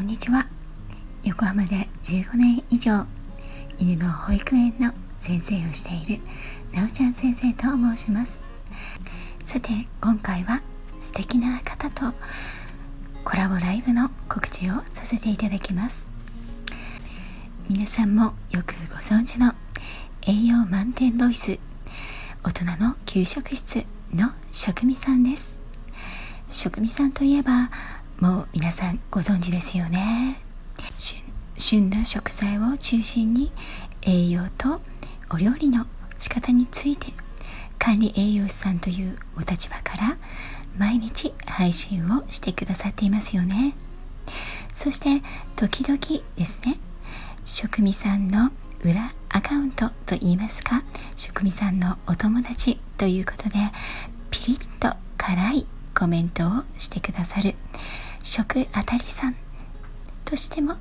こんにちは。横浜で15年以上犬の保育園の先生をしているなおちゃん先生と申します。さて今回は素敵な方とコラボライブの告知をさせていただきます。皆さんもよくご存知の栄養満点ボイス大人の給食室の職味さんです。職味さんといえばもう皆さんご存知ですよね。旬な食材を中心に栄養とお料理の仕方について管理栄養士さんというお立場から毎日配信をしてくださっていますよね。そして時々ですね食味さんの裏アカウントといいますか食味さんのお友達ということでピリッと辛いコメントをしてくださる食あたりさんとしても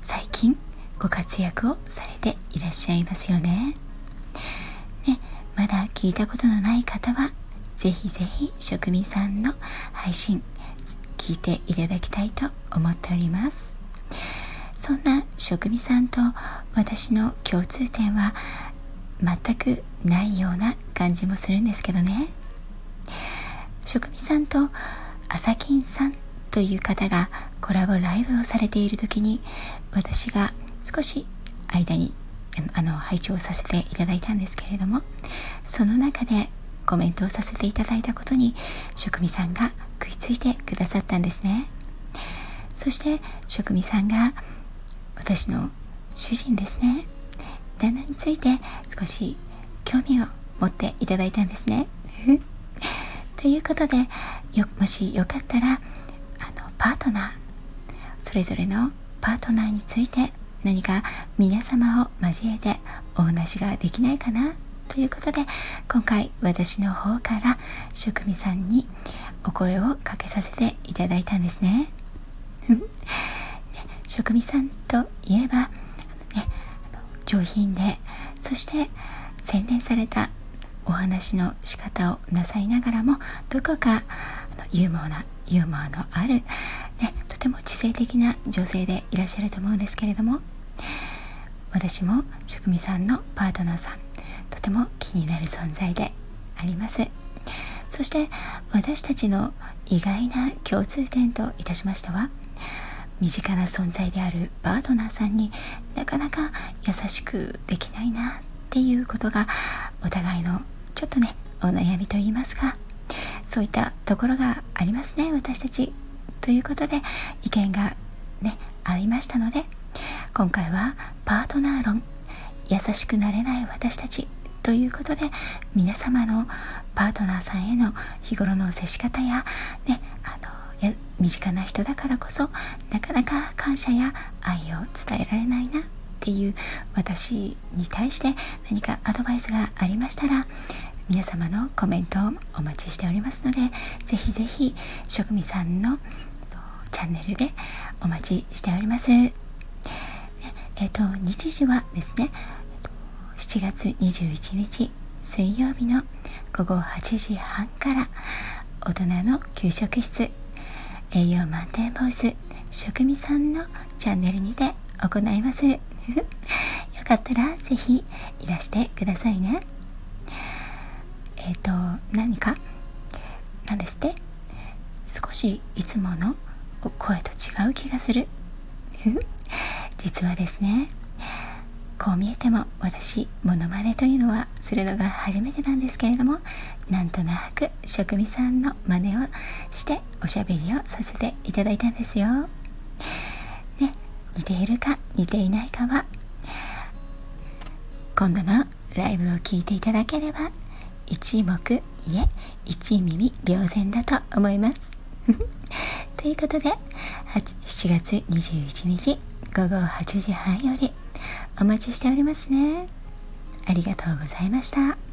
最近ご活躍をされていらっしゃいますよね。ね、まだ聞いたことのない方はぜひぜひ職味さんの配信聞いていただきたいと思っております。そんな職味さんと私の共通点は全くないような感じもするんですけどね。職味さんと朝金さんという方がコラボライブをされている時に私が少し間にあの拝聴させていただいたんですけれどもその中でコメントをさせていただいたことに職味さんが食いついてくださったんですね。そして職味さんが私の主人ですね。旦那について少し興味を持っていただいたんですね。ということでよもしよかったらパートナー。それぞれのパートナーについて何か皆様を交えてお話ができないかな？ということで今回私の方から職味さんにお声をかけさせていただいたんですね。ね職味さんといえば、ね、上品でそして洗練されたお話の仕方をなさりながらもどこかユーモアなユーモアのある、ね、とても知性的な女性でいらっしゃると思うんですけれども私も職味さんのパートナーさんとても気になる存在であります。そして私たちの意外な共通点といたしましては身近な存在であるパートナーさんになかなか優しくできないなっていうことがお互いのちょっとねお悩みと言いますかそういったところがありますね私たち。ということで意見がねありましたので今回はパートナー論優しくなれない私たちということで皆様のパートナーさんへの日頃の接し方やねあの身近な人だからこそなかなか感謝や愛を伝えられないなっていう私に対して何かアドバイスがありましたら皆様のコメントをお待ちしておりますのでぜひぜひ職味さんのチャンネルでお待ちしております。えっ、と、日時はですね、7月21日水曜日の午後8時半から大人の給食室栄養満点ボイス食味さんのチャンネルにて行います。よかったらぜひいらしてくださいね。えっ、ー、と何か？何ですって？少しいつもの声と違う気がする。実はですねこう見えても私モノマネというのはするのが初めてなんですけれどもなんとなく職味さんの真似をしておしゃべりをさせていただいたんですよ。ね、似ているか似ていないかは今度のライブを聞いていただければ一目いえ一耳瞭然だと思います。ということで7月21日午後8時半よりお待ちしておりますね。ありがとうございました。